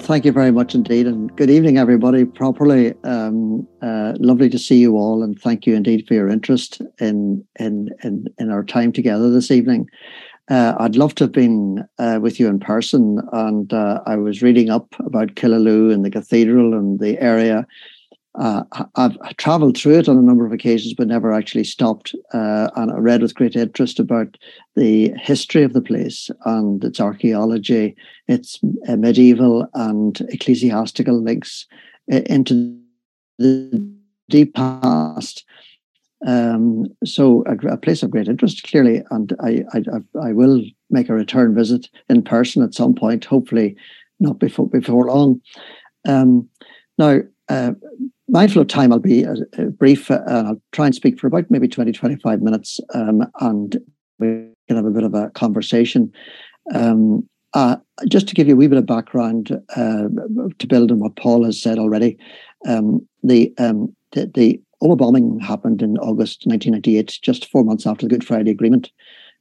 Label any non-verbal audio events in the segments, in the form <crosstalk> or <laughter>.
Thank you very much indeed. And good evening, everybody, properly. Um, uh, lovely to see you all. And thank you indeed for your interest in, in, in, in our time together this evening. Uh, I'd love to have been uh, with you in person. And uh, I was reading up about Killaloe and the cathedral and the area uh, I've traveled through it on a number of occasions, but never actually stopped. Uh, and I read with great interest about the history of the place and its archaeology, its uh, medieval and ecclesiastical links uh, into the deep past. Um, so a, a, place of great interest, clearly, and I, I, I will make a return visit in person at some point, hopefully not before before long. Um, now, uh, mindful of time, I'll be uh, uh, brief uh, I'll try and speak for about maybe 20, 25 minutes um, and we can have a bit of a conversation. Um, uh, just to give you a wee bit of background uh, to build on what Paul has said already, um, the, um, the, the bombing happened in August 1998, just four months after the Good Friday Agreement.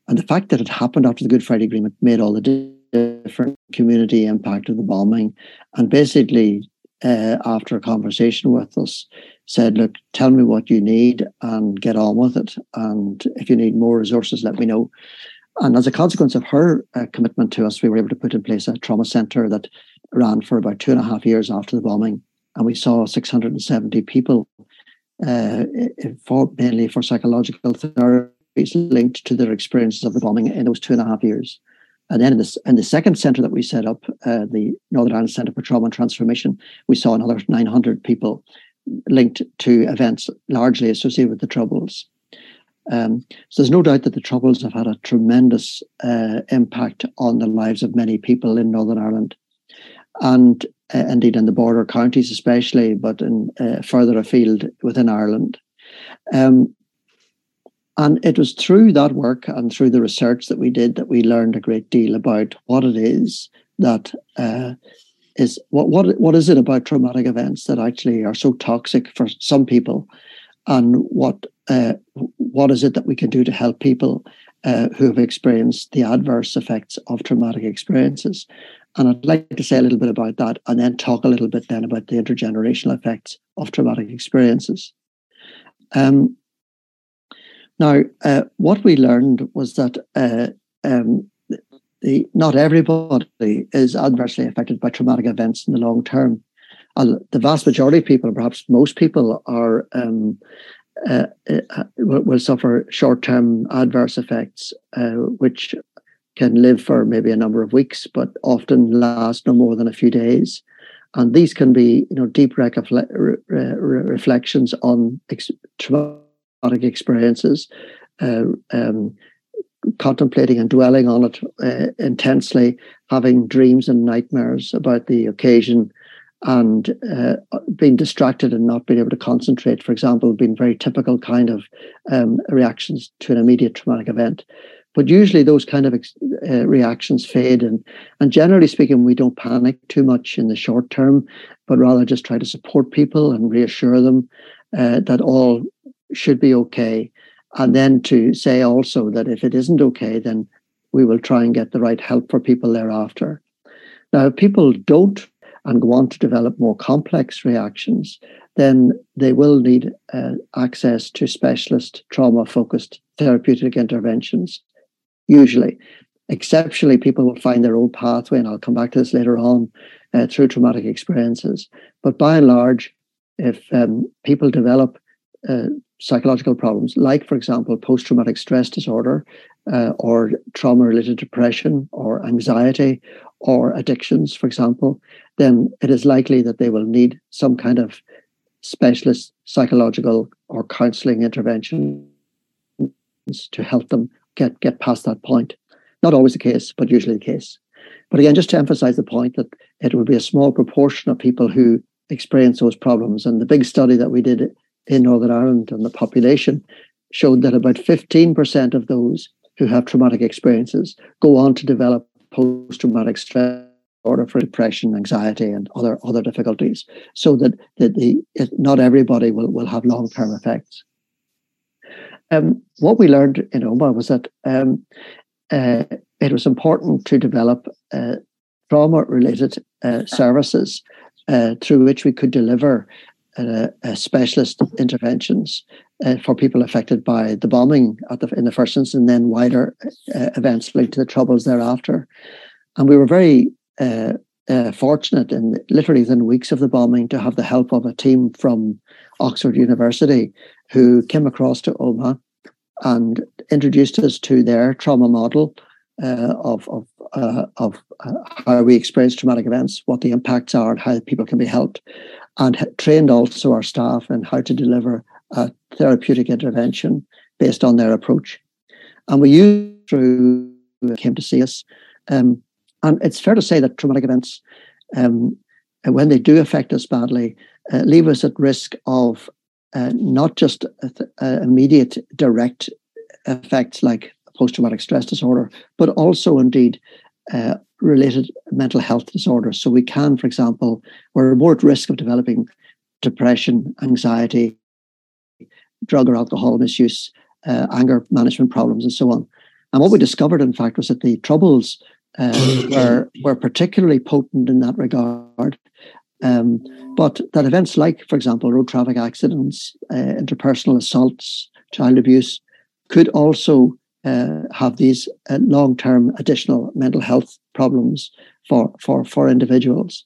And the fact that it happened after the Good Friday Agreement made all the different community impact of the bombing and basically uh, after a conversation with us, said, Look, tell me what you need and get on with it. And if you need more resources, let me know. And as a consequence of her uh, commitment to us, we were able to put in place a trauma centre that ran for about two and a half years after the bombing. And we saw 670 people, uh, for, mainly for psychological therapies linked to their experiences of the bombing in those two and a half years. And then in the, in the second centre that we set up, uh, the Northern Ireland Centre for Trauma and Transformation, we saw another 900 people linked to events largely associated with the Troubles. Um, so there's no doubt that the Troubles have had a tremendous uh, impact on the lives of many people in Northern Ireland, and uh, indeed in the border counties, especially, but in uh, further afield within Ireland. Um, and it was through that work and through the research that we did that we learned a great deal about what it is that uh, is what what what is it about traumatic events that actually are so toxic for some people, and what uh, what is it that we can do to help people uh, who have experienced the adverse effects of traumatic experiences. And I'd like to say a little bit about that, and then talk a little bit then about the intergenerational effects of traumatic experiences. Um, now, uh, what we learned was that uh, um, the, not everybody is adversely affected by traumatic events in the long term. Uh, the vast majority of people, perhaps most people, are um, uh, uh, will suffer short-term adverse effects, uh, which can live for maybe a number of weeks, but often last no more than a few days. And these can be, you know, deep re- re- reflections on ex- traumatic experiences, uh, um, contemplating and dwelling on it uh, intensely, having dreams and nightmares about the occasion, and uh, being distracted and not being able to concentrate, for example, being very typical kind of um, reactions to an immediate traumatic event. But usually those kind of uh, reactions fade, and and generally speaking, we don't panic too much in the short term, but rather just try to support people and reassure them uh, that all should be okay. And then to say also that if it isn't okay, then we will try and get the right help for people thereafter. Now, if people don't and want to develop more complex reactions, then they will need uh, access to specialist trauma focused therapeutic interventions, usually. Exceptionally, people will find their own pathway, and I'll come back to this later on uh, through traumatic experiences. But by and large, if um, people develop uh, psychological problems, like, for example, post traumatic stress disorder uh, or trauma related depression or anxiety or addictions, for example, then it is likely that they will need some kind of specialist psychological or counseling intervention to help them get, get past that point. Not always the case, but usually the case. But again, just to emphasize the point that it will be a small proportion of people who experience those problems. And the big study that we did in Northern Ireland and the population showed that about 15% of those who have traumatic experiences go on to develop post traumatic stress disorder for depression, anxiety, and other other difficulties. So that, that the it, not everybody will, will have long term effects. Um, what we learned in Omagh was that um, uh, it was important to develop uh, trauma related uh, services uh, through which we could deliver uh, uh specialist interventions uh, for people affected by the bombing the, in the first instance, and then wider uh, events linked to the troubles thereafter. And we were very fortunate in literally within weeks of the bombing to have the help of a team from Oxford University who came across to Omagh and introduced us to their trauma model uh, of of uh, of uh, how we experience traumatic events, what the impacts are, and how people can be helped, and trained also our staff in how to deliver a therapeutic intervention based on their approach. And we used through came to see us, um, and it's fair to say that traumatic events, um, when they do affect us badly, uh, leave us at risk of uh, not just immediate direct effects like post traumatic stress disorder, but also indeed uh, related mental health disorders. So we can, for example, we're more at risk of developing depression, anxiety, drug or alcohol misuse, uh, anger management problems, and so on. And what we discovered, in fact, was that the troubles uh, were were particularly potent in that regard. Um, but that events like, for example, road traffic accidents, uh, interpersonal assaults, child abuse, could also uh, have these uh, long-term additional mental health problems for for for individuals.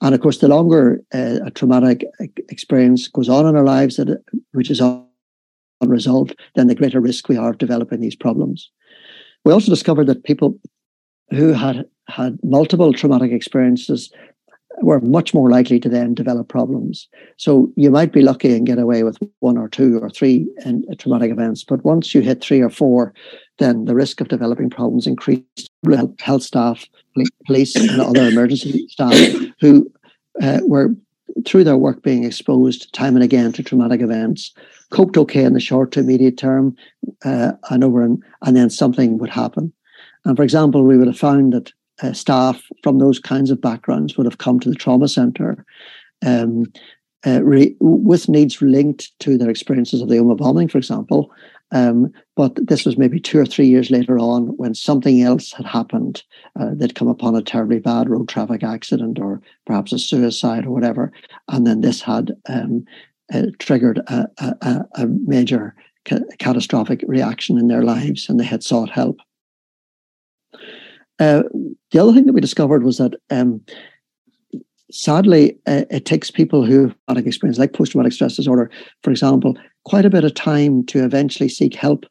And of course, the longer uh, a traumatic experience goes on in our lives, that which is unresolved, then the greater risk we are of developing these problems. We also discovered that people who had had multiple traumatic experiences were much more likely to then develop problems. So you might be lucky and get away with one or two or three in, uh, traumatic events, but once you hit three or four, then the risk of developing problems increased. Health staff, police, and other emergency staff who uh, were through their work being exposed time and again to traumatic events, coped okay in the short to immediate term, uh, and over and, and then something would happen. And for example, we would have found that uh, staff from those kinds of backgrounds would have come to the trauma centre um, uh, re- with needs linked to their experiences of the Omagh bombing, for example. Um, but this was maybe two or three years later on when something else had happened. Uh, they'd come upon a terribly bad road traffic accident or perhaps a suicide or whatever. And then this had um, uh, triggered a, a, a major ca- catastrophic reaction in their lives and they had sought help. Uh, the other thing that we discovered was that um, sadly, uh, it takes people who have traumatic experience, like post traumatic stress disorder, for example, quite a bit of time to eventually seek help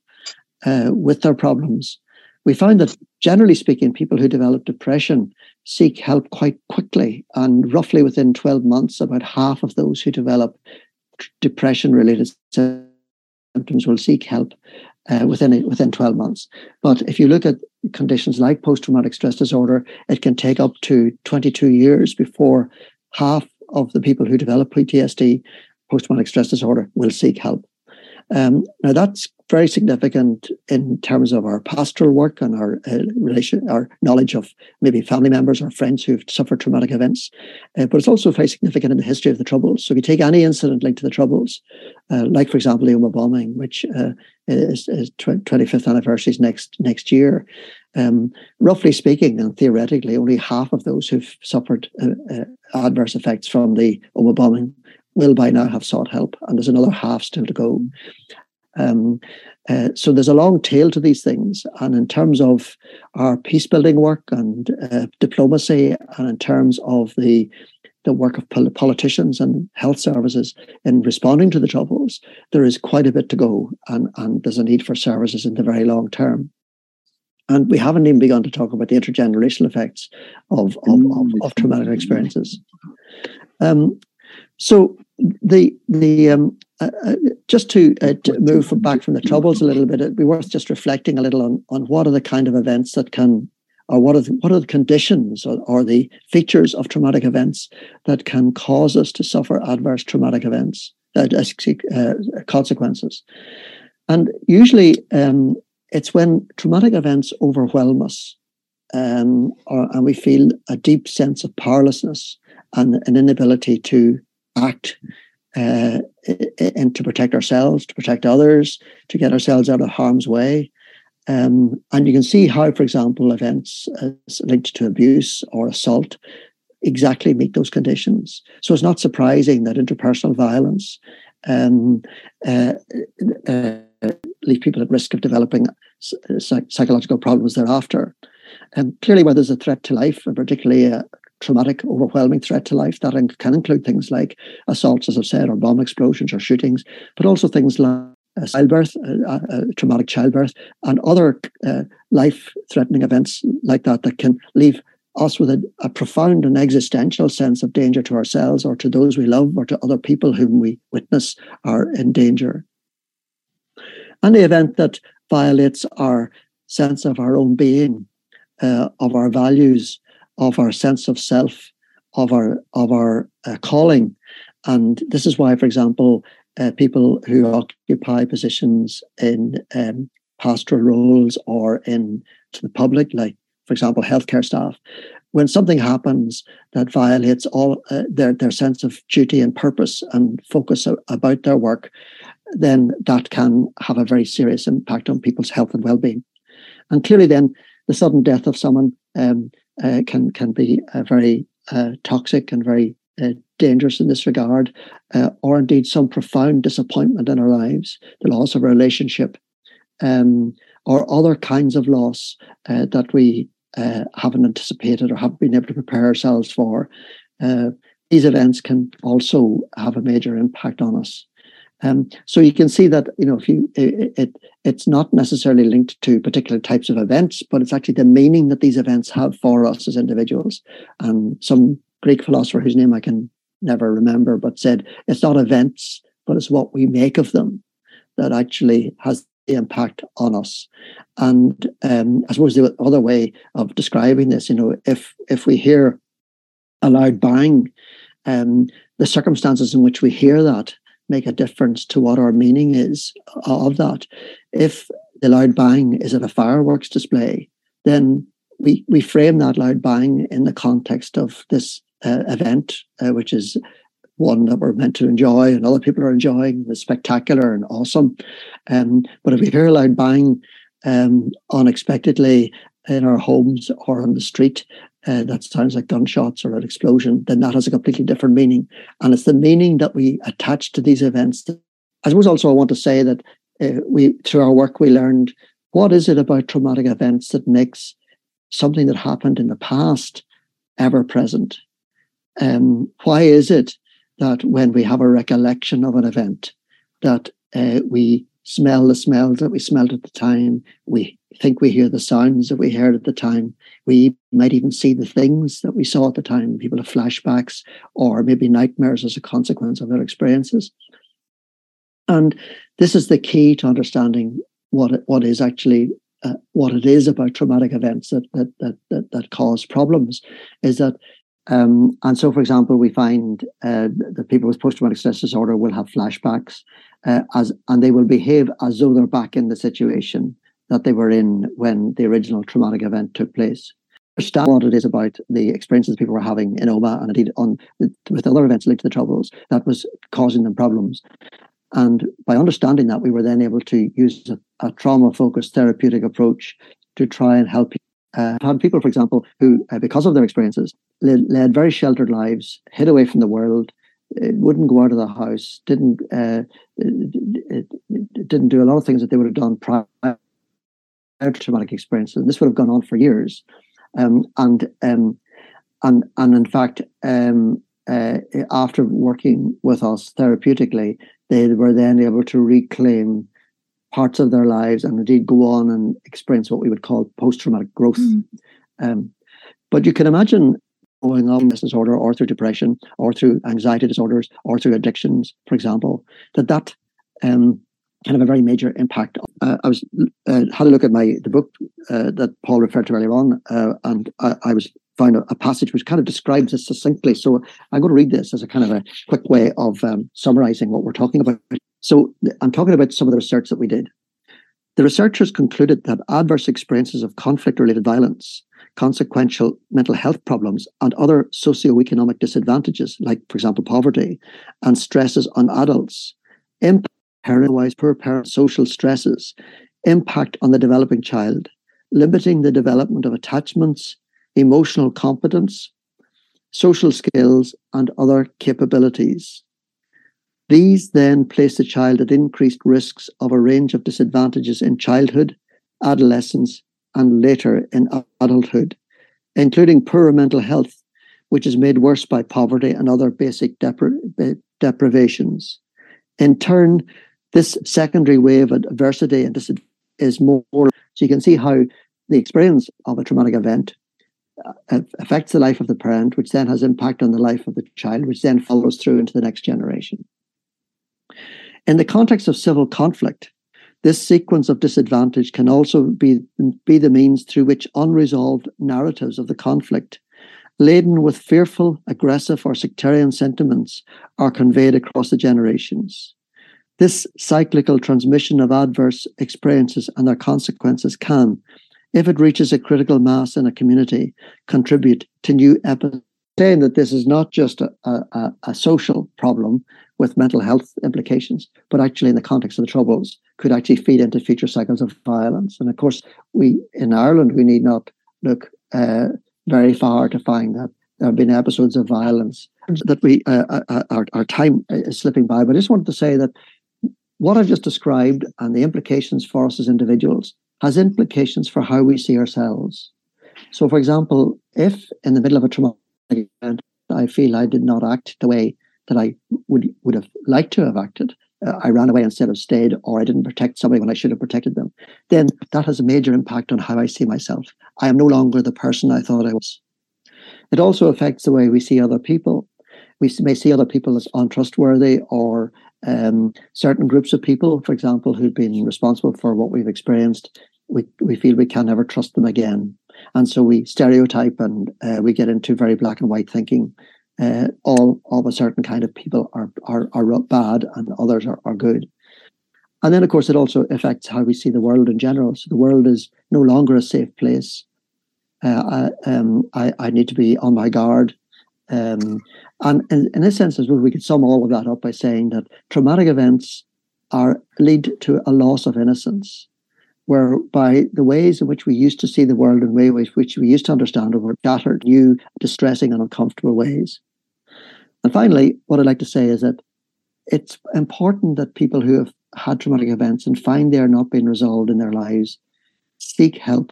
uh, with their problems. We found that generally speaking, people who develop depression seek help quite quickly, and roughly within 12 months, about half of those who develop depression related symptoms will seek help uh, within within 12 months. But if you look at conditions like post traumatic stress disorder, it can take up to 22 years before half of the people who develop PTSD, post traumatic stress disorder, will seek help. Um, now that's very significant in terms of our pastoral work and our uh, relation, our knowledge of maybe family members or friends who've suffered traumatic events. Uh, but it's also very significant in the history of the Troubles. So if you take any incident linked to the Troubles, uh, like for example the Omagh bombing, which uh, is, is 25th anniversary next next year, um, roughly speaking and theoretically, only half of those who've suffered uh, uh, adverse effects from the Omagh bombing will by now have sought help, and there's another half still to go. Um, uh, so there's a long tail to these things, and in terms of our peace building work and uh, diplomacy, and in terms of the the work of politicians and health services in responding to the troubles, there is quite a bit to go, and, and there's a need for services in the very long term. And we haven't even begun to talk about the intergenerational effects of, of, of, of traumatic experiences. Um, so the the um, uh, uh, just to, uh, to, move back from the troubles a little bit, it'd be worth just reflecting a little on on what are the kind of events that can, or what are the, what are the conditions or, or the features of traumatic events that can cause us to suffer adverse traumatic events uh, uh consequences, and usually um, it's when traumatic events overwhelm us, um, or, and we feel a deep sense of powerlessness and an inability to act uh, and to protect ourselves, to protect others, to get ourselves out of harm's way. Um, and you can see how, for example, events uh, linked to abuse or assault exactly meet those conditions. So it's not surprising that interpersonal violence um, uh, uh, leave people at risk of developing psychological problems thereafter. And clearly, where there's a threat to life, and particularly a traumatic, overwhelming threat to life, that can include things like assaults, as I've said, or bomb explosions or shootings, but also things like childbirth, uh, uh, traumatic childbirth, and other uh, life-threatening events like that that can leave us with a, a, profound and existential sense of danger to ourselves or to those we love or to other people whom we witness are in danger. And the event that violates our sense of our own being, uh, of our values, of our sense of self, of our of our uh, calling, and this is why, for example, uh, people who occupy positions in um, pastoral roles or in to the public, like for example, healthcare staff, when something happens that violates all uh, their their sense of duty and purpose and focus about their work, then that can have a very serious impact on people's health and well-being. And clearly, then the sudden death of someone um, uh, can can be uh, very uh, toxic and very uh, dangerous in this regard, uh, or indeed some profound disappointment in our lives, the loss of a relationship, um, or other kinds of loss that we haven't anticipated or haven't been able to prepare ourselves for. These events can also have a major impact on us. Um, so you can see that you know if you it, it, it's not necessarily linked to particular types of events, but it's actually the meaning that these events have for us as individuals. And some Greek philosopher whose name I can never remember, but said it's not events, but it's what we make of them that actually has the impact on us. And um, I suppose the other way of describing this, you know, if if we hear a loud bang, um, the circumstances in which we hear that make a difference to what our meaning is of that. If the loud bang is at a fireworks display, then we we frame that loud bang in the context of this uh, event, uh, which is one that we're meant to enjoy and other people are enjoying is spectacular and awesome. Um, but if we hear a loud bang um, unexpectedly in our homes or on the street, uh, that sounds like gunshots or an explosion, then that has a completely different meaning. And it's the meaning that we attach to these events. I suppose also I want to say that uh, we, through our work, we learned what is it about traumatic events that makes something that happened in the past ever present? Um, why is it that when we have a recollection of an event, that uh, we smell the smells that we smelled at the time, we think we hear the sounds that we heard at the time, we might even see the things that we saw at the time. People have flashbacks or maybe nightmares as a consequence of their experiences. And this is the key to understanding what what is actually uh, what it is about traumatic events that that that that, that cause problems is that um, and so, for example, we find uh, that people with post-traumatic stress disorder will have flashbacks, uh, as and they will behave as though they're back in the situation that they were in when the original traumatic event took place. Understand what it is about the experiences people were having in Omagh and indeed on with other events linked to the troubles that was causing them problems. And by understanding that, we were then able to use a, a trauma-focused therapeutic approach to try and help uh, had people, for example, who, uh, because of their experiences, led, led, very sheltered lives, hid away from the world, uh, wouldn't go out of the house, didn't uh, didn't do a lot of things that they would have done prior to traumatic experiences. And this would have gone on for years, um, and um, and and in fact, um, uh, after working with us therapeutically, they were then able to reclaim parts of their lives and indeed go on and experience what we would call post-traumatic growth. Mm. Um, but you can imagine going on this disorder or through depression or through anxiety disorders or through addictions, for example, that that um, can have a very major impact. Uh, I was uh, had a look at my the book uh, that Paul referred to earlier on, uh, and I, I, was found a, a, passage which kind of describes this succinctly. So I'm going to read this as a kind of a quick way of um, summarizing what we're talking about. So I'm talking about some of the research that we did. The researchers concluded that adverse experiences of conflict related violence, consequential mental health problems, and other socioeconomic disadvantages, like, for example, poverty, and stresses on adults, impact otherwise poor parent social stresses, impact on the developing child, limiting the development of attachments, emotional competence, social skills, and other capabilities. These then place the child at increased risks of a range of disadvantages in childhood, adolescence, and later in adulthood, including poorer mental health, which is made worse by poverty and other basic depri- deprivations. In turn, this secondary wave of adversity and disadvantage is more. So you can see how the experience of a traumatic event uh, affects the life of the parent, which then has impact on the life of the child, which then follows through into the next generation. In the context of civil conflict, this sequence of disadvantage can also be, be the means through which unresolved narratives of the conflict, laden with fearful, aggressive, or sectarian sentiments, are conveyed across the generations. This cyclical transmission of adverse experiences and their consequences can, if it reaches a critical mass in a community, contribute to new episodes. Saying that this is not just a, a, a social problem with mental health implications, but actually in the context of the Troubles, could actually feed into future cycles of violence. And of course, we in Ireland we need not look uh, very far to find that there have been episodes of violence that we uh, uh, uh our, our time is slipping by. But I just wanted to say that what I've just described and the implications for us as individuals has implications for how we see ourselves. So, for example, if in the middle of a traumatic I feel I did not act the way that I would would have liked to have acted, uh, I ran away instead of stayed, or I didn't protect somebody when I should have protected them, then that has a major impact on how I see myself. I am no longer the person I thought I was. It also affects the way we see other people. We may see other people as untrustworthy or um, certain groups of people, for example, who've been responsible for what we've experienced, we, we feel we can never trust them again. And so we stereotype and uh, we get into very black and white thinking. Uh, all of a certain kind of people are, are, are bad and others are, are good. And then, of course, it also affects how we see the world in general. So the world is no longer a safe place. Uh, I, um, I, I, need to be on my guard. Um, and in, in a sense, as well, we could sum all of that up by saying that traumatic events are lead to a loss of innocence, whereby the ways in which we used to see the world and ways which we used to understand it were shattered, new, distressing, and uncomfortable ways. And finally, what I'd like to say is that it's important that people who have had traumatic events and find they are not being resolved in their lives seek help.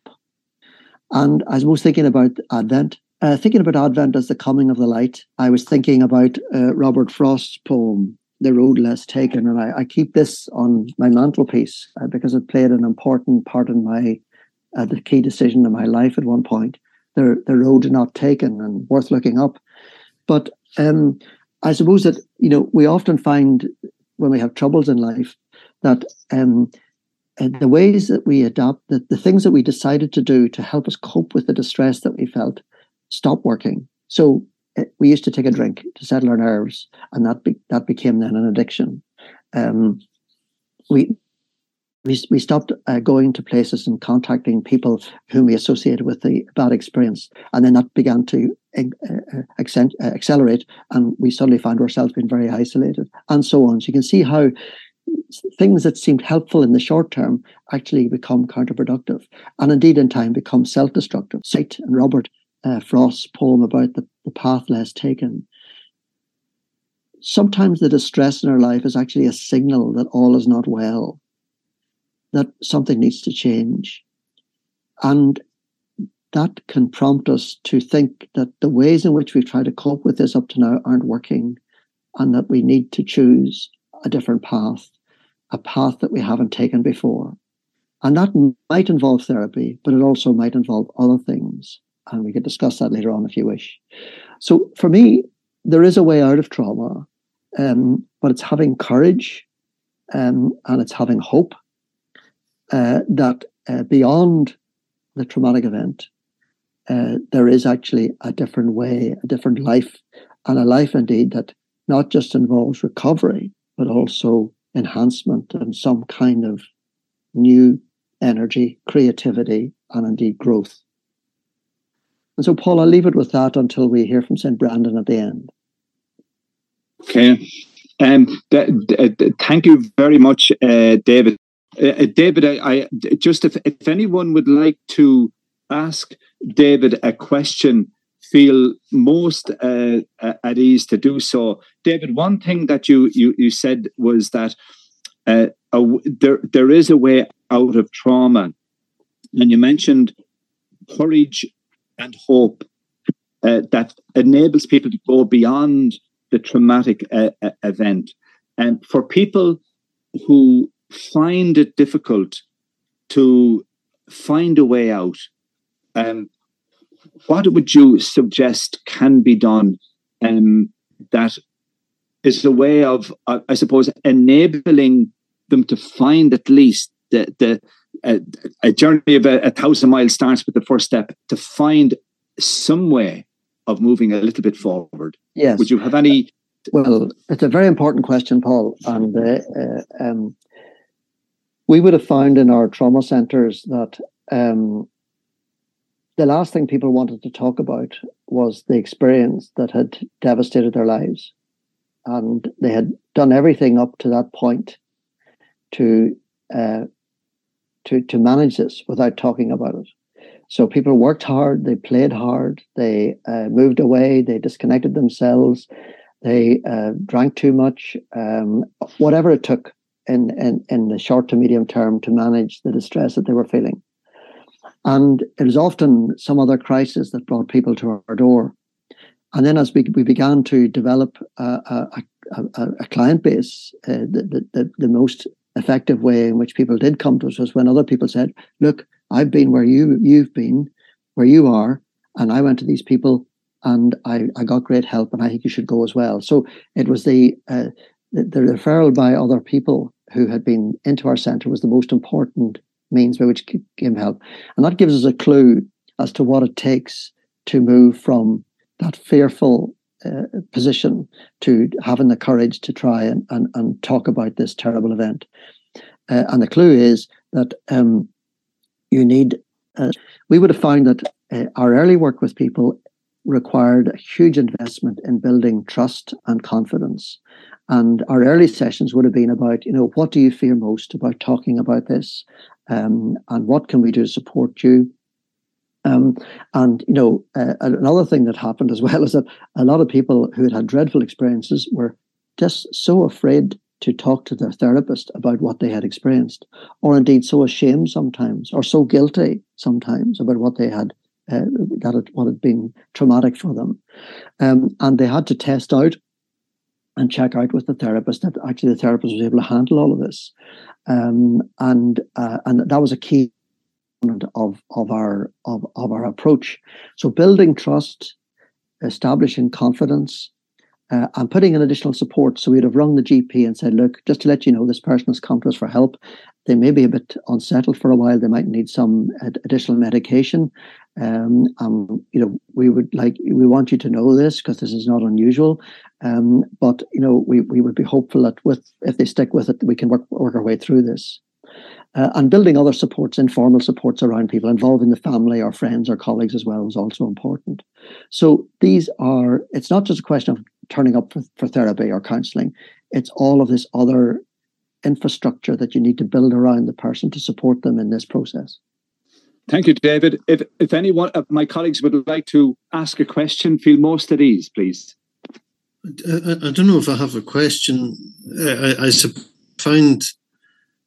And as I was thinking about Advent, uh, thinking about Advent as the coming of the light, I was thinking about uh, Robert Frost's poem, The Road Less Taken. And I, I keep this on my mantelpiece uh, because it played an important part in my uh, the key decision in my life at one point. The, the road not taken and worth looking up. But um, I suppose that, you know, we often find when we have troubles in life that um, uh, the ways that we adapt, the, the things that we decided to do to help us cope with the distress that we felt stop working. So we used to take a drink to settle our nerves, and that be, that became then an addiction. Um, we we, we stopped uh, going to places and contacting people whom we associated with the bad experience, and then that began to uh, uh accent, uh, accelerate, and we suddenly found ourselves being very isolated, and so on. So you can see how things that seemed helpful in the short term actually become counterproductive, and indeed in time become self-destructive. Sight and Robert uh, Frost's poem about the, the path less taken. Sometimes the distress in our life is actually a signal that all is not well, that something needs to change. And that can prompt us to think that the ways in which we've tried to cope with this up to now aren't working and that we need to choose a different path, a path that we haven't taken before. And that might involve therapy, but it also might involve other things and we can discuss that later on if you wish. So for me, there is a way out of trauma, um, but it's having courage um, and it's having hope uh, that uh, beyond the traumatic event, uh, there is actually a different way, a different life, and a life indeed that not just involves recovery, but also enhancement and some kind of new energy, creativity, and indeed growth. And so, Paul, I'll leave it with that until we hear from St. Brandon at the end. Okay. Um, th- th- th- thank you very much, uh, David. uh, David, I, I, just if, if anyone would like to ask David a question, feel most uh, at ease to do so. David, one thing that you you, you said was that uh, a, there there is a way out of trauma, and you mentioned courage and hope uh, that enables people to go beyond the traumatic uh, event. And for people who find it difficult to find a way out, um, what would you suggest can be done um, that is a way of, uh, I suppose, enabling them to find at least the, the uh, a journey of a, a, thousand miles starts with the first step to find some way of moving a little bit forward. Yes. Would you have any? Well, it's a very important question, Paul, and uh, uh, um, we would have found in our trauma centres that um, the last thing people wanted to talk about was the experience that had devastated their lives. And they had done everything up to that point to uh, to to manage this without talking about it. So people worked hard, they played hard, they uh, moved away, they disconnected themselves, they uh, drank too much, um, whatever it took in, in in the short to medium term to manage the distress that they were feeling. And it was often some other crisis that brought people to our door. And then as we, we began to develop a, a, a, a client base, uh, the, the, the most effective way in which people did come to us was when other people said, look, I've been where you, you've been, where you are, and I went to these people and I, I got great help and I think you should go as well. So it was the, uh, the, the referral by other people who had been into our centre was the most important means by which give help. And that gives us a clue as to what it takes to move from that fearful uh, position to having the courage to try and, and, and talk about this terrible event. Uh, and the clue is that um, you need, uh, we would have found that uh, our early work with people required a huge investment in building trust and confidence. And our early sessions would have been about, you know, what do you fear most about talking about this? um, and what can we do to support you? Um, and you know, uh, another thing that happened as <laughs> well is that a lot of people who had had dreadful experiences were just so afraid to talk to their therapist about what they had experienced, or indeed so ashamed sometimes, or so guilty sometimes about what they had uh, that had, what had been traumatic for them, um, and they had to test out and check out with the therapist that actually the therapist was able to handle all of this. Um, and uh, and that was a key of of our of, of our approach. So building trust, establishing confidence, uh, and putting in additional support. So we'd have rung the GP and said, look, just to let you know, this person has come to us for help. They may be a bit unsettled for a while. They might need some ad- additional medication. Um, um, you know, we would like, we want you to know this because this is not unusual. Um, but, you know, we, we would be hopeful that with, if they stick with it, we can work, work our way through this. Uh, and building other supports, informal supports around people, involving the family or friends or colleagues as well is also important. So these are, it's not just a question of turning up for, for therapy or counseling, it's all of this other infrastructure that you need to build around the person to support them in this process. Thank you, David. If if anyone of my colleagues would like to ask a question, feel most at ease, please. I, I don't know if I have a question. I, I, I find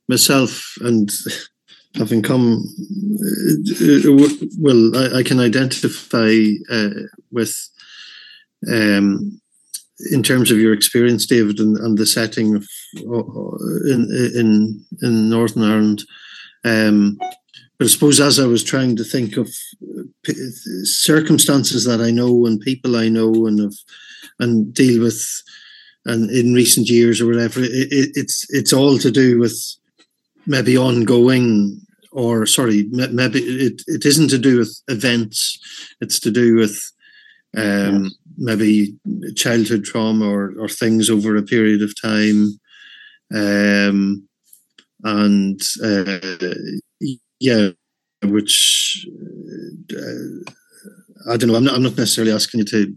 myself and having come, uh, uh, well, I, I can identify uh, with, um, in terms of your experience, David, and, and the setting of, uh, in in in Northern Ireland. Um, but I suppose as I was trying to think of circumstances that I know and people I know and of and deal with, and in recent years or whatever, it, it's it's all to do with maybe ongoing or sorry maybe it, it isn't to do with events. It's to do with um, maybe childhood trauma or, or things over a period of time. Um, and uh, yeah which uh, i don't know. I'm not, I'm not necessarily asking you to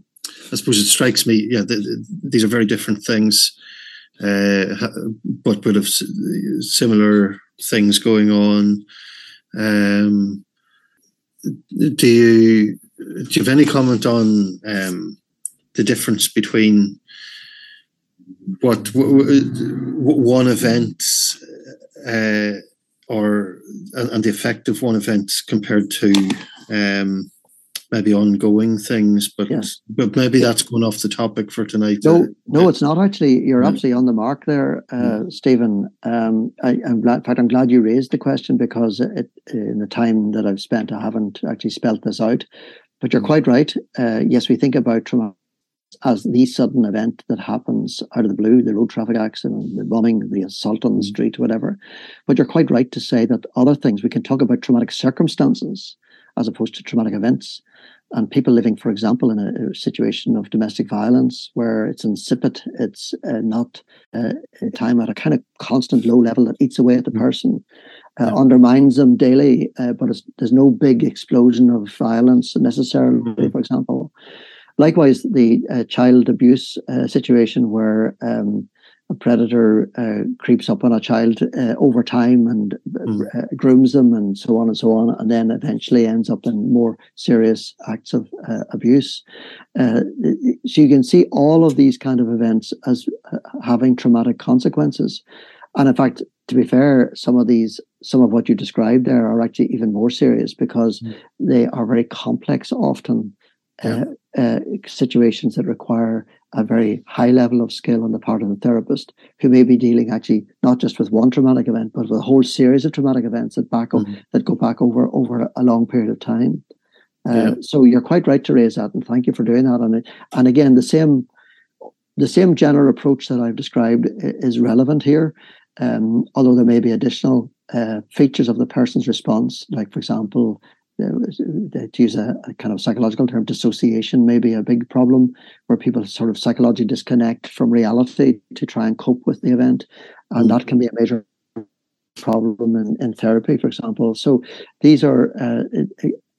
i suppose it strikes me yeah the, the, these are very different things uh, but would have similar things going on. Um, do you do you have any comment on um, the difference between what one event uh, or and the effect of one event compared to um, maybe ongoing things, but but maybe that's going off the topic for tonight. No, uh, no, it's not actually. You're mm. absolutely on the mark there, uh, mm. Stephen. Um, I, am glad. In fact, I'm glad you raised the question because it, in the time that I've spent, I haven't actually spelt this out. But you're mm. quite right. Uh, yes, we think about trauma as the sudden event that happens out of the blue, the road traffic accident, the bombing, the assault on the street, whatever. But you're quite right to say that other things, we can talk about traumatic circumstances as opposed to traumatic events. And people living, for example, in a, a situation of domestic violence where it's insipid, it's uh, not uh, time at a kind of constant low level that eats away at the mm. person, uh, yeah. undermines them daily, uh, but there's no big explosion of violence necessarily, mm-hmm. for example. Likewise, the uh, child abuse uh, situation where um, a predator uh, creeps up on a child uh, over time and mm. grooms them and so on and so on, and then eventually ends up in more serious acts of uh, abuse. so you can see all of these kind of events as having traumatic consequences. And in fact, to be fair, some of these, some of what you described there are actually even more serious because mm. they are very complex often yeah. uh, uh, situations that require a very high level of skill on the part of the therapist, who may be dealing actually not just with one traumatic event, but with a whole series of traumatic events that back mm-hmm. that go back over over a long period of time. Uh, yeah. So you're quite right to raise that, and thank you for doing that. And and again, the same the same general approach that I've described is relevant here, um, although there may be additional uh, features of the person's response, like for example, to use a, a, kind of psychological term, dissociation may be a big problem where people sort of psychologically disconnect from reality to try and cope with the event. And that can be a major problem in, in therapy, for example. So these are uh,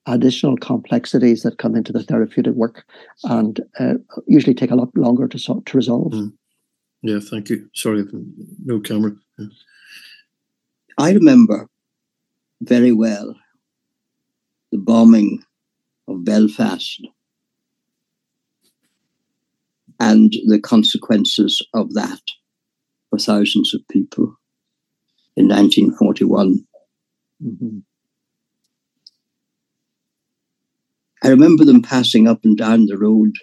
additional complexities that come into the therapeutic work and uh, usually take a lot longer to, to resolve. Mm. Yeah, thank you. Sorry, no camera. Yeah. I remember very well the bombing of Belfast and the consequences of that for thousands of people in 1941. Mm-hmm. I remember them passing up and down the road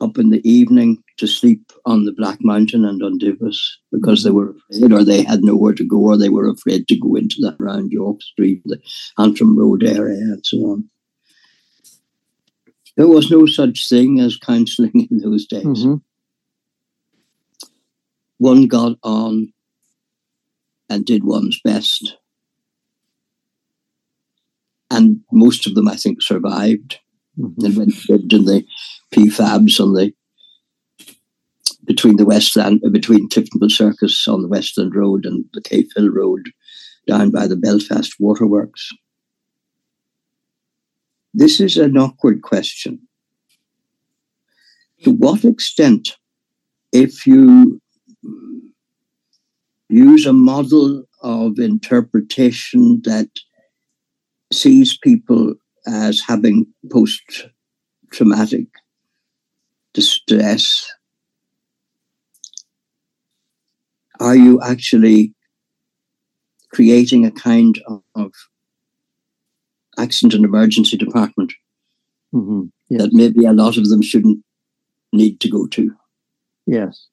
up in the evening to sleep on the Black Mountain and on Divis because they were afraid or they had nowhere to go or they were afraid to go into that round York Street, the Antrim Road area and so on. There was no such thing as counselling in those days. Mm-hmm. One got on and did one's best. And most of them, I think, survived mm-hmm. and went lived in the PFABs on the between the Westland, uh, between Cliftonville Circus on the Westland Road and the Cave Hill Road down by the Belfast Waterworks. This is an awkward question. To what extent, if you use a model of interpretation that sees people as having post traumatic distress are you actually creating a kind of, of accident and emergency department mm-hmm. yes. that maybe a lot of them shouldn't need to go to? Yes.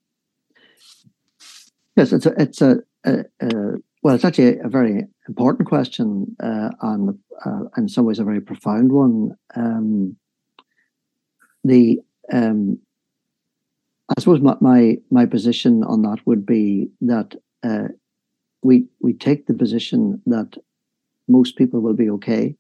Yes, it's a, it's a, a, a well, it's actually a, very important question, uh, and uh, in some ways a very profound one. Um, the um, I suppose my, my, my position on that would be that uh, we we take the position that most people will be okay,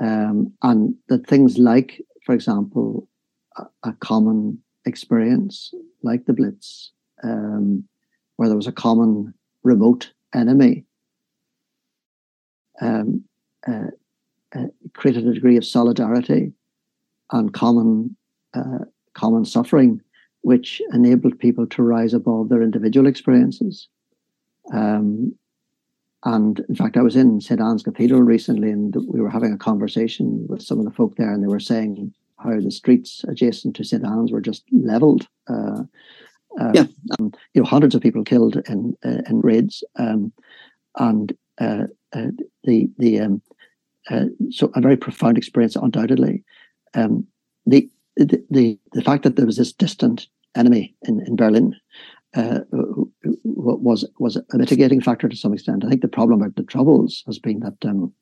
um, and that things like, for example, a, a common experience like the Blitz, um, where there was a common remote enemy, um, uh, uh, created a degree of solidarity and common uh, common suffering, which enabled people to rise above their individual experiences. Um, and in fact, I was in St. Anne's Cathedral recently, and we were having a conversation with some of the folk there, and they were saying how the streets adjacent to St. Anne's were just leveled. Uh, uh, yeah. Um, you know, hundreds of people killed in uh, in raids, um, and uh, uh, the the um, uh, so a very profound experience, undoubtedly. Um, the, the the fact that there was this distant enemy in in Berlin uh, was was a mitigating factor to some extent. I think the problem about the troubles has been that um,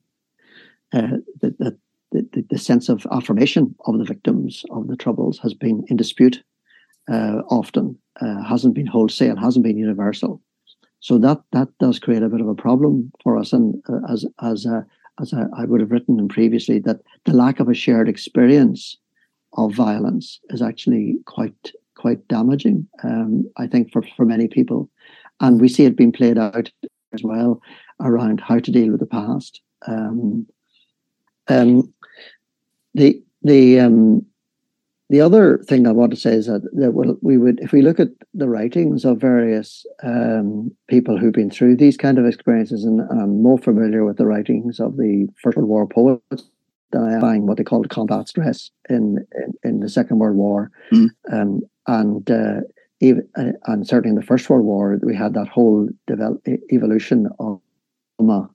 uh, the, the, the, sense of affirmation of the victims of the troubles has been in dispute uh, often, uh, hasn't been wholesale, hasn't been universal. So that that does create a bit of a problem for us. And uh, as as uh, as I, I would have written previously, that the lack of a shared experience of violence is actually quite quite damaging, um, I think, for, for many people. And we see it being played out as well around how to deal with the past. Um, um, the the um, the other thing I want to say is that, that we'll, we would, if we look at the writings of various um, people who've been through these kind of experiences, and, and, I'm more familiar with the writings of the First World War poets I am what they called combat stress in in, in the Second World War. Mm. Um, and uh, even, uh, and certainly in the First World War, we had that whole develop, evolution of trauma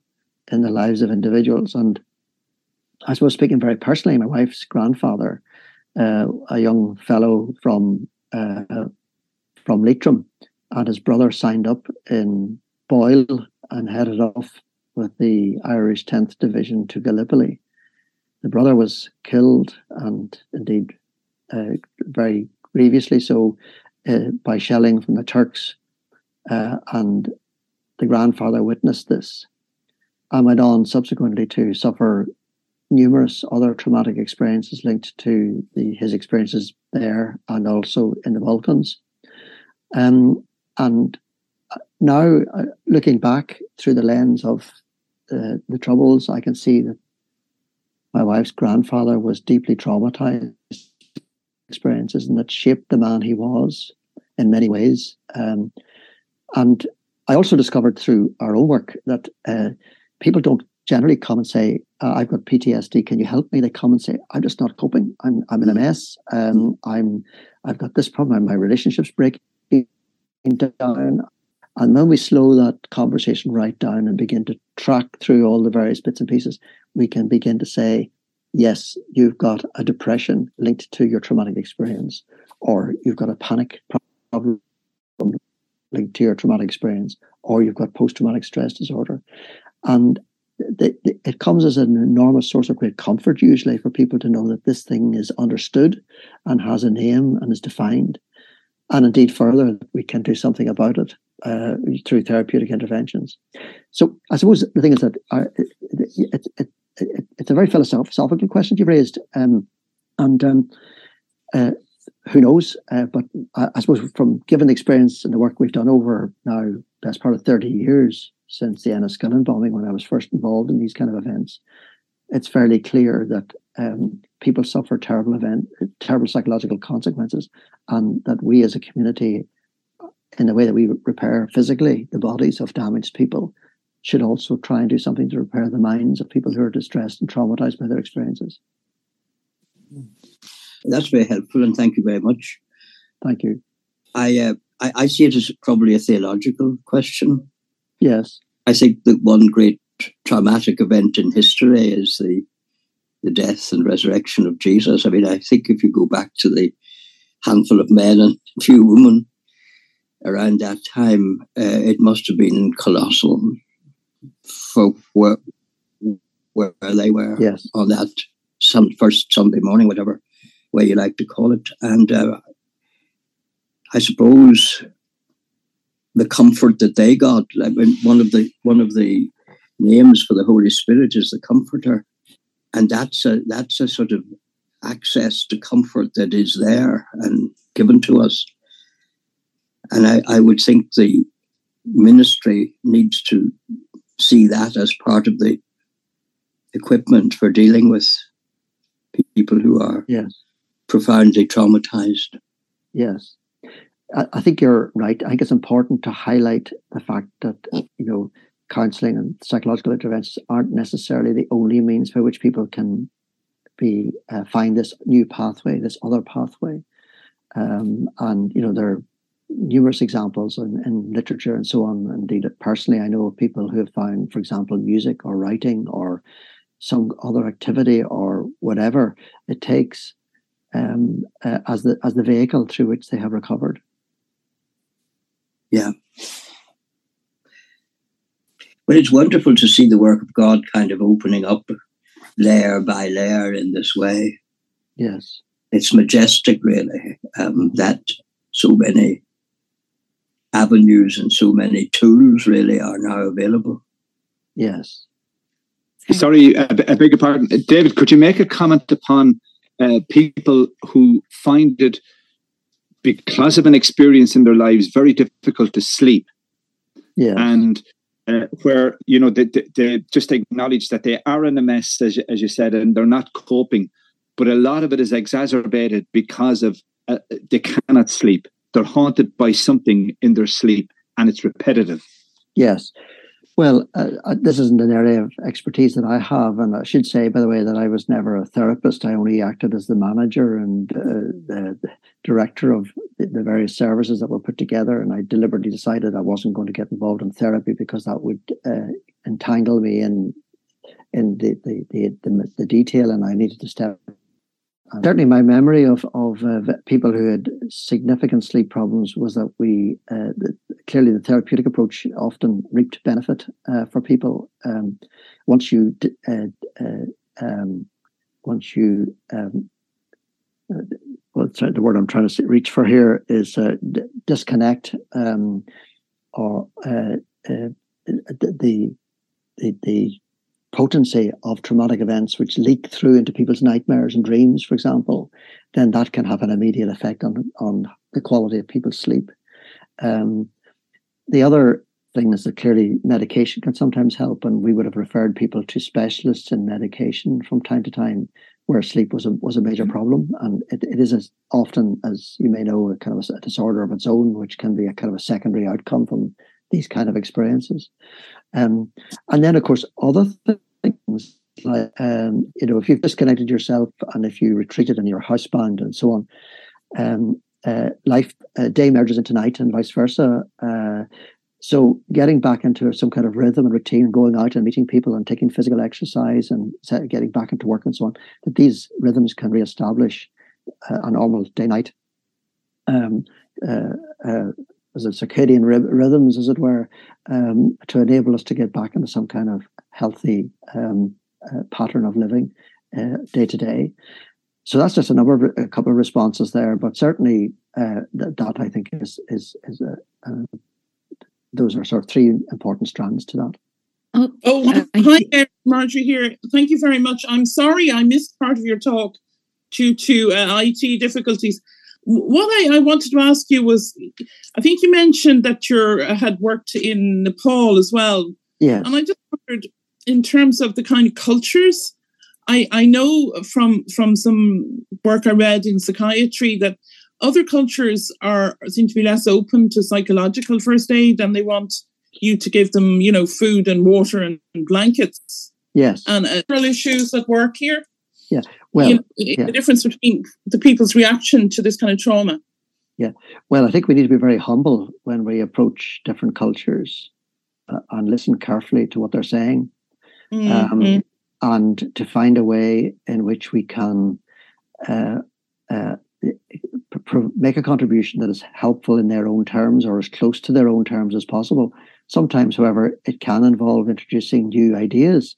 in the lives of individuals. And I suppose speaking very personally, my wife's grandfather, uh, a young fellow from uh, from Leitrim, and his brother signed up in Boyle and headed off with the Irish 10th Division to Gallipoli. The brother was killed and indeed uh, very grievously so uh, by shelling from the Turks, uh, and the grandfather witnessed this and went on subsequently to suffer numerous other traumatic experiences linked to the, his experiences there and also in the Balkans. Um, and uh, now, uh, looking back through the lens of uh, the troubles, I can see that my wife's grandfather was deeply traumatized experiences and that shaped the man he was in many ways. Um, and I also discovered through our own work that uh, people don't generally come and say, uh, "I've got PTSD. Can you help me?" They come and say, "I'm just not coping. I'm I'm in a mess. Um, I'm I've got this problem. My relationship's breaking down." And when we slow that conversation right down and begin to track through all the various bits and pieces, we can begin to say, yes, you've got a depression linked to your traumatic experience, or you've got a panic problem linked to your traumatic experience, or you've got post traumatic stress disorder. And it comes as an enormous source of great comfort, usually, for people to know that this thing is understood and has a name and is defined. And indeed, further, we can do something about it uh, through therapeutic interventions. So, I suppose the thing is that it, it, it, it's a very philosophical question you've raised, um, and um, uh, who knows? Uh, but I, I, suppose from given the experience and the work we've done over now, best part of thirty years since the Enniskillen bombing, when I was first involved in these kind of events, it's fairly clear that um, people suffer terrible event, terrible psychological consequences, and that we as a community, in the way that we repair physically the bodies of damaged people, should also try and do something to repair the minds of people who are distressed and traumatized by their experiences. That's very helpful, and thank you very much. Thank you. I uh, I, I, see it as probably a theological question. Yes, I think that one great traumatic event in history is the the death and resurrection of Jesus. I mean, I think if you go back to the handful of men and few women around that time, uh, it must have been colossal for where, where they were yes. on that some first Sunday morning, whatever way you like to call it. And uh, I suppose the comfort that they got, I mean, one of the one of the names for the Holy Spirit is the Comforter, and that's a that's a sort of access to comfort that is there and given to us. And I, I would think the ministry needs to see that as part of the equipment for dealing with people who are yes. profoundly traumatized. Yes. I, I think you're right. I think it's important to highlight the fact that you know counselling and psychological interventions aren't necessarily the only means by which people can be uh, find this new pathway, this other pathway. Um, and you know there are numerous examples in, in, literature and so on. Indeed, personally, I know of people who have found, for example, music or writing or some other activity or whatever it takes um, uh, as the as the vehicle through which they have recovered. Yeah. But it's wonderful to see the work of God kind of opening up layer by layer in this way. Yes. It's majestic, really, um, that so many avenues and so many tools really are now available. Yes. Sorry, I, I beg your pardon. David, could you make a comment upon uh, people who find it, because of an experience in their lives, very difficult to sleep? Yeah. And uh, where, you know, they, they, they, just acknowledge that they are in a mess, as, as you said, and they're not coping. But a lot of it is exacerbated because of uh, they cannot sleep. They're haunted by something in their sleep and it's repetitive. Yes. Well, uh, uh, this isn't an area of expertise that I have, and I should say, by the way, that I was never a therapist. I only acted as the manager and uh, the, the, director of the, the, various services that were put together. And I deliberately decided I wasn't going to get involved in therapy because that would uh, entangle me in in the the, the the detail, and I needed to step certainly my memory of of uh, people who had significant sleep problems was that we uh, the, clearly the therapeutic approach often reaped benefit uh, for people. Um, once you uh, uh, um, once you um, uh, well, the word I'm trying to reach for here is d- disconnect um, or the, the the potency of traumatic events which leak through into people's nightmares and dreams, for example, then that can have an immediate effect on, on the quality of people's sleep. Um, the other thing is that clearly medication can sometimes help, and we would have referred people to specialists in medication from time to time where sleep was a was a major problem, and it, it is as often as you may know a kind of a, a disorder of its own, which can be a kind of a secondary outcome from these kind of experiences. Um, and then, of course, other things like, um, you know, if you've disconnected yourself and if you retreated and you're housebound and so on, um, uh, life uh, day merges into night and vice versa. Uh, so getting back into some kind of rhythm and routine, going out and meeting people and taking physical exercise and getting back into work and so on, that these rhythms can reestablish uh, a normal day night um, uh, uh, as a circadian rhythms, as it were, um, to enable us to get back into some kind of healthy um, uh, pattern of living uh, day to day. So that's just a number of a couple of responses there, but certainly uh, that, that I think is is is a, uh, those are sort of three important strands to that. Oh, oh hi, Marjorie here. Thank you very much. I'm sorry I missed part of your talk due to uh, IT difficulties. What I, I, wanted to ask you was, I think you mentioned that you had worked in Nepal as well. Yeah. And I just wondered, in terms of the kind of cultures, I, I know from from some work I read in psychiatry that other cultures are seem to be less open to psychological first aid and they want you to give them, you know, food and water and, blankets. Yes. And uh, issues at work here. Yeah. Well, you know, yeah. the difference between the people's reaction to this kind of trauma. Yeah. Well, I think we need to be very humble when we approach different cultures uh, and listen carefully to what they're saying. Mm-hmm. Um, and to find a way in which we can uh, uh, make a contribution that is helpful in their own terms or as close to their own terms as possible. Sometimes, however, it can involve introducing new ideas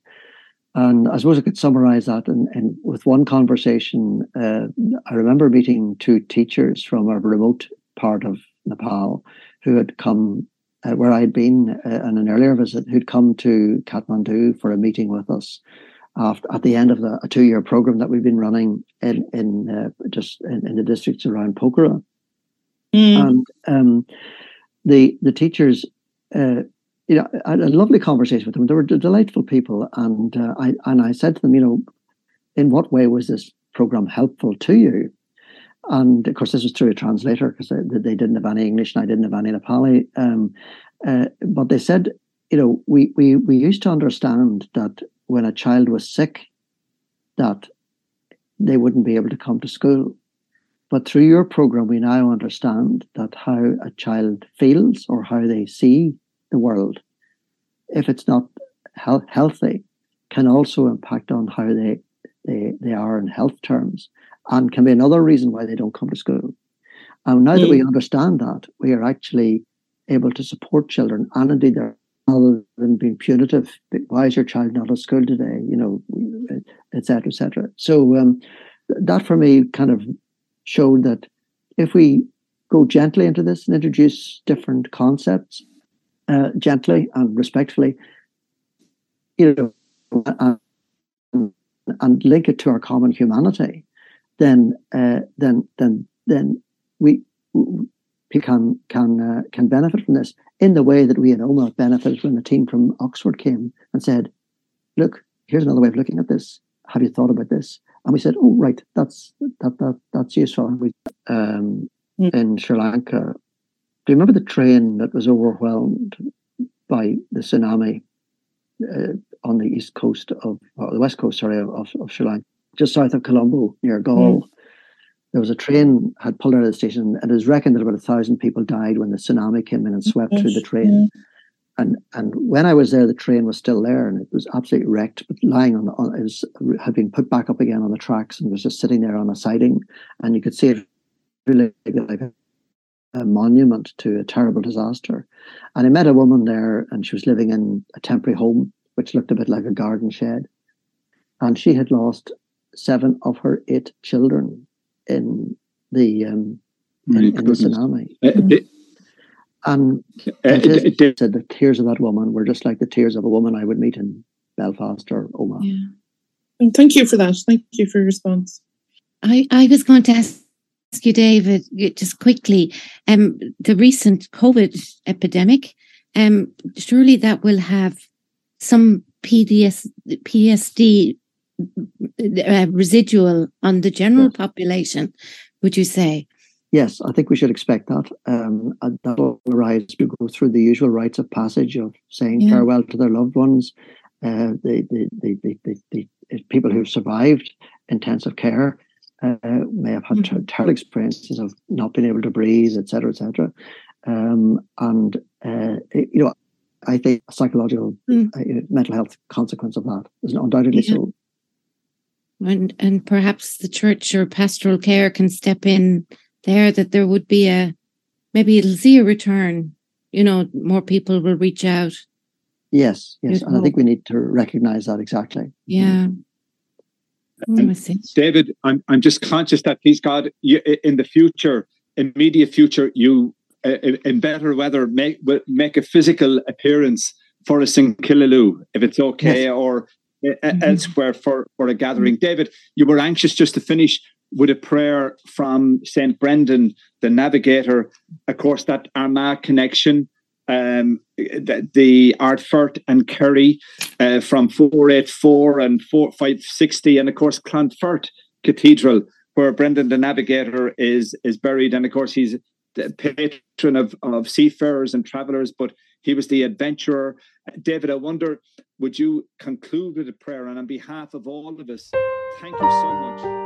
and I suppose I could summarize that in, in with one conversation. Uh, I remember meeting two teachers from a remote part of Nepal who had come uh, where I had been uh, on an earlier visit, who'd come to Kathmandu for a meeting with us after, at the end of the, a two year program that we've been running in, in uh, just in, in, the districts around Pokhara. Mm. And um, the the teachers uh, you know, I had a lovely conversation with them. They were delightful people, and uh, I and I said to them, you know, in what way was this program helpful to you? and of course, this was through a translator because they, they, didn't have any English and I didn't have any Nepali. Um, uh, but they said, you know, we, we, we used to understand that when a child was sick, that they wouldn't be able to come to school. But through your program, we now understand that how a child feels or how they see the world, if it's not he- healthy, can also impact on how they, they, they are in health terms and can be another reason why they don't come to school. And now that we mm. understand that, we are actually able to support children and indeed their rather than being punitive. Why is your child not at school today? You know, etc. etc. So um, that for me kind of showed that if we go gently into this and introduce different concepts uh, gently and respectfully, you know, and, and, link it to our common humanity, then uh, then then then we, we can can uh, can benefit from this in the way that we in Omagh benefited when the team from Oxford came and said, "Look, here's another way of looking at this. Have you thought about this?" And we said, "Oh, right, that's that that that's useful." And we um, mm. in Sri Lanka. Do you remember the train that was overwhelmed by the tsunami uh, on the east coast of the west coast, sorry, of, of, Sri Lanka, just south of Colombo near Galle? Mm there was a train had pulled out of the station, and it was reckoned that about a thousand people died when the tsunami came in and swept through the train. And and when I was there, the train was still there, and it was absolutely wrecked, but lying on, the, on it was had been put back up again on the tracks, and was just sitting there on a siding, and you could see it really like a, a monument to a terrible disaster. And I met a woman there, and she was living in a temporary home, which looked a bit like a garden shed, and she had lost seven of her eight children in the um, in, in the tsunami. Uh, and uh, said the tears of that woman were just like the tears of a woman I would meet in Belfast or Omagh. Yeah. And thank you for that. Thank you for your response. I, I was going to ask you, David, just quickly, um, the recent COVID epidemic, um, surely that will have some PDS, PSD uh, residual on the general yes. population, would you say? Yes, I think we should expect that. Um, that will arise to go through the usual rites of passage of saying yeah. farewell to their loved ones. Uh, the, the, the, the, the, the, people who've survived intensive care uh, may have had mm-hmm. terrible experiences of not being able to breathe, etc., etc. Um, and uh, you know, I think psychological, mm. uh, mental health consequence of that is undoubtedly yeah. so and and perhaps the church or pastoral care can step in there that there would be a maybe it'll see a return you know more people will reach out yes yes and i think we need to recognize that exactly yeah david i'm i'm just conscious that please god you, in the future immediate future you uh, in better weather make make a physical appearance for us in Killaloe, if it's okay, yes. or mm-hmm. elsewhere for, for a gathering. David, you were anxious just to finish with a prayer from St. Brendan, the navigator. Of course, that Armagh connection, um, the, the and Kerry uh, from 484 and 4, 560, and of course, Clonfert Cathedral, where Brendan the Navigator is, is buried. And of course, he's the patron of, of seafarers and travelers, but he was the adventurer. David, I wonder, would you conclude with a prayer? And on behalf of all of us, thank you so much.